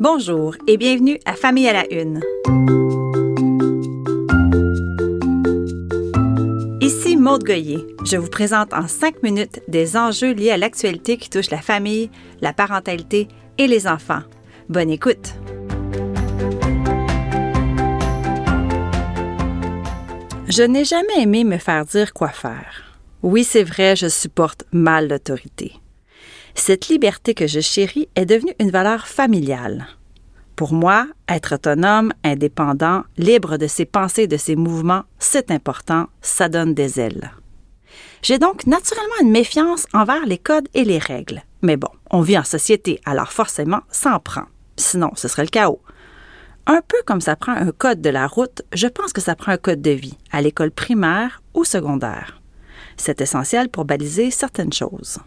Bonjour et bienvenue à Famille à la Une. Ici Maude Goyer. Je vous présente en cinq minutes des enjeux liés à l'actualité qui touchent la famille, la parentalité et les enfants. Bonne écoute! Je n'ai jamais aimé me faire dire quoi faire. Oui, c'est vrai, je supporte mal l'autorité. Cette liberté que je chéris est devenue une valeur familiale. Pour moi, être autonome, indépendant, libre de ses pensées de ses mouvements, c'est important, ça donne des ailes. J'ai donc naturellement une méfiance envers les codes et les règles. Mais bon, on vit en société, alors forcément, ça en prend. Sinon, ce serait le chaos. Un peu comme ça prend un code de la route, je pense que ça prend un code de vie, à l'école primaire ou secondaire. C'est essentiel pour baliser certaines choses.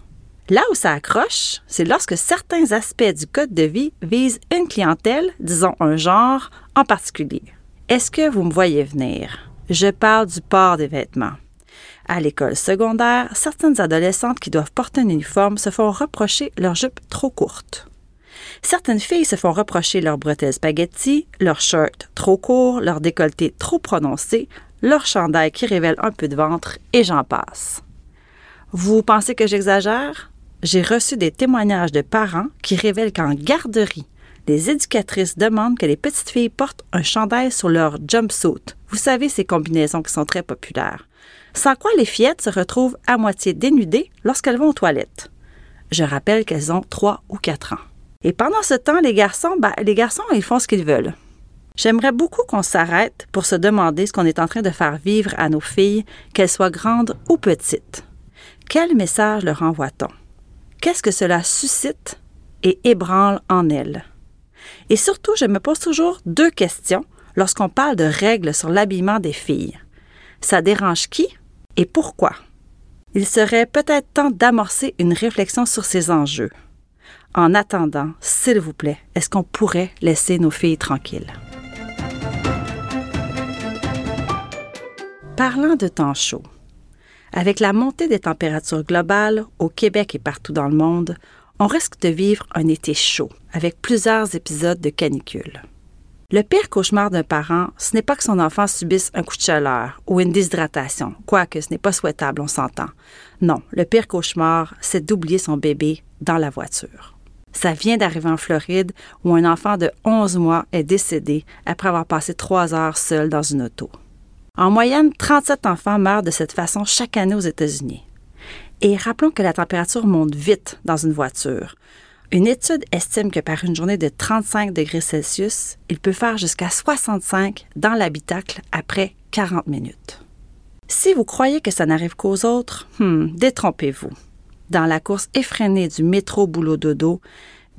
Là où ça accroche, c'est lorsque certains aspects du code de vie visent une clientèle, disons un genre en particulier. Est-ce que vous me voyez venir? Je parle du port des vêtements. À l'école secondaire, certaines adolescentes qui doivent porter un uniforme se font reprocher leur jupe trop courte. Certaines filles se font reprocher leurs bretelles spaghetti, leurs shirts trop courts, leur décolleté trop prononcé, leur chandail qui révèle un peu de ventre, et j'en passe. Vous pensez que j'exagère? J'ai reçu des témoignages de parents qui révèlent qu'en garderie, les éducatrices demandent que les petites filles portent un chandail sur leur jumpsuit. Vous savez, ces combinaisons qui sont très populaires. Sans quoi les fillettes se retrouvent à moitié dénudées lorsqu'elles vont aux toilettes. Je rappelle qu'elles ont trois ou quatre ans. Et pendant ce temps, les garçons, ben, les garçons, ils font ce qu'ils veulent. J'aimerais beaucoup qu'on s'arrête pour se demander ce qu'on est en train de faire vivre à nos filles, qu'elles soient grandes ou petites. Quel message leur envoie-t-on? Qu'est-ce que cela suscite et ébranle en elles? Et surtout, je me pose toujours deux questions lorsqu'on parle de règles sur l'habillement des filles. Ça dérange qui et pourquoi? Il serait peut-être temps d'amorcer une réflexion sur ces enjeux. En attendant, s'il vous plaît, est-ce qu'on pourrait laisser nos filles tranquilles? Parlant de temps chaud, avec la montée des températures globales au Québec et partout dans le monde, on risque de vivre un été chaud avec plusieurs épisodes de canicule. Le pire cauchemar d'un parent, ce n'est pas que son enfant subisse un coup de chaleur ou une déshydratation, quoique ce n'est pas souhaitable, on s'entend. Non, le pire cauchemar, c'est d'oublier son bébé dans la voiture. Ça vient d'arriver en Floride où un enfant de 11 mois est décédé après avoir passé trois heures seul dans une auto. En moyenne, 37 enfants meurent de cette façon chaque année aux États-Unis. Et rappelons que la température monte vite dans une voiture. Une étude estime que par une journée de 35 degrés Celsius, il peut faire jusqu'à 65 dans l'habitacle après 40 minutes. Si vous croyez que ça n'arrive qu'aux autres, hmm, détrompez-vous dans la course effrénée du métro boulot dodo,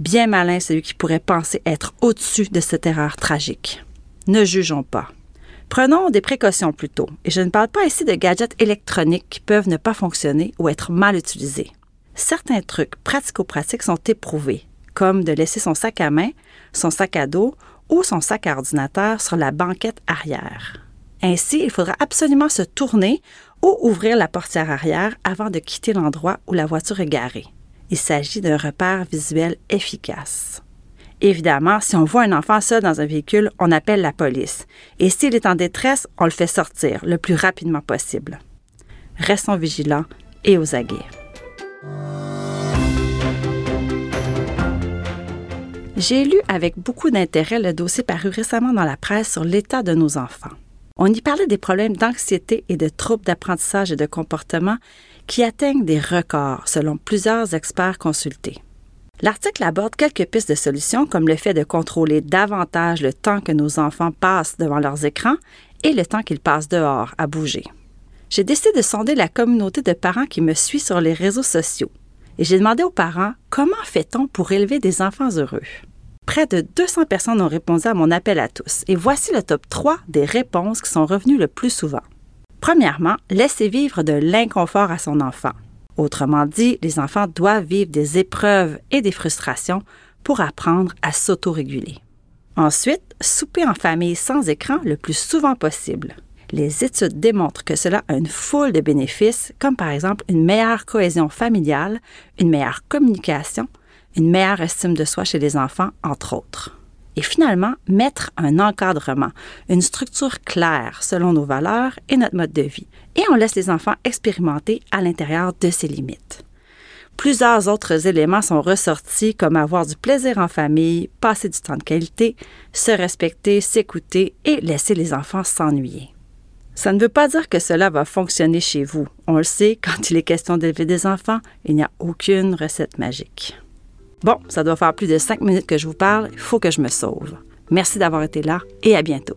bien malin celui qui pourrait penser être au-dessus de cette erreur tragique. Ne jugeons pas. Prenons des précautions plutôt, et je ne parle pas ici de gadgets électroniques qui peuvent ne pas fonctionner ou être mal utilisés. Certains trucs pratico-pratiques sont éprouvés, comme de laisser son sac à main, son sac à dos ou son sac à ordinateur sur la banquette arrière. Ainsi, il faudra absolument se tourner ou ouvrir la portière arrière avant de quitter l'endroit où la voiture est garée. Il s'agit d'un repère visuel efficace. Évidemment, si on voit un enfant seul dans un véhicule, on appelle la police. Et s'il est en détresse, on le fait sortir le plus rapidement possible. Restons vigilants et aux aguets. J'ai lu avec beaucoup d'intérêt le dossier paru récemment dans la presse sur l'état de nos enfants. On y parlait des problèmes d'anxiété et de troubles d'apprentissage et de comportement qui atteignent des records selon plusieurs experts consultés. L'article aborde quelques pistes de solutions comme le fait de contrôler davantage le temps que nos enfants passent devant leurs écrans et le temps qu'ils passent dehors à bouger. J'ai décidé de sonder la communauté de parents qui me suit sur les réseaux sociaux et j'ai demandé aux parents comment fait-on pour élever des enfants heureux? Près de 200 personnes ont répondu à mon appel à tous et voici le top 3 des réponses qui sont revenues le plus souvent. Premièrement, laisser vivre de l'inconfort à son enfant. Autrement dit, les enfants doivent vivre des épreuves et des frustrations pour apprendre à s'autoréguler. Ensuite, souper en famille sans écran le plus souvent possible. Les études démontrent que cela a une foule de bénéfices, comme par exemple une meilleure cohésion familiale, une meilleure communication, une meilleure estime de soi chez les enfants, entre autres. Et finalement, mettre un encadrement, une structure claire selon nos valeurs et notre mode de vie. Et on laisse les enfants expérimenter à l'intérieur de ces limites. Plusieurs autres éléments sont ressortis comme avoir du plaisir en famille, passer du temps de qualité, se respecter, s'écouter et laisser les enfants s'ennuyer. Ça ne veut pas dire que cela va fonctionner chez vous. On le sait, quand il est question d'élever des enfants, il n'y a aucune recette magique. Bon, ça doit faire plus de cinq minutes que je vous parle, il faut que je me sauve. Merci d'avoir été là et à bientôt.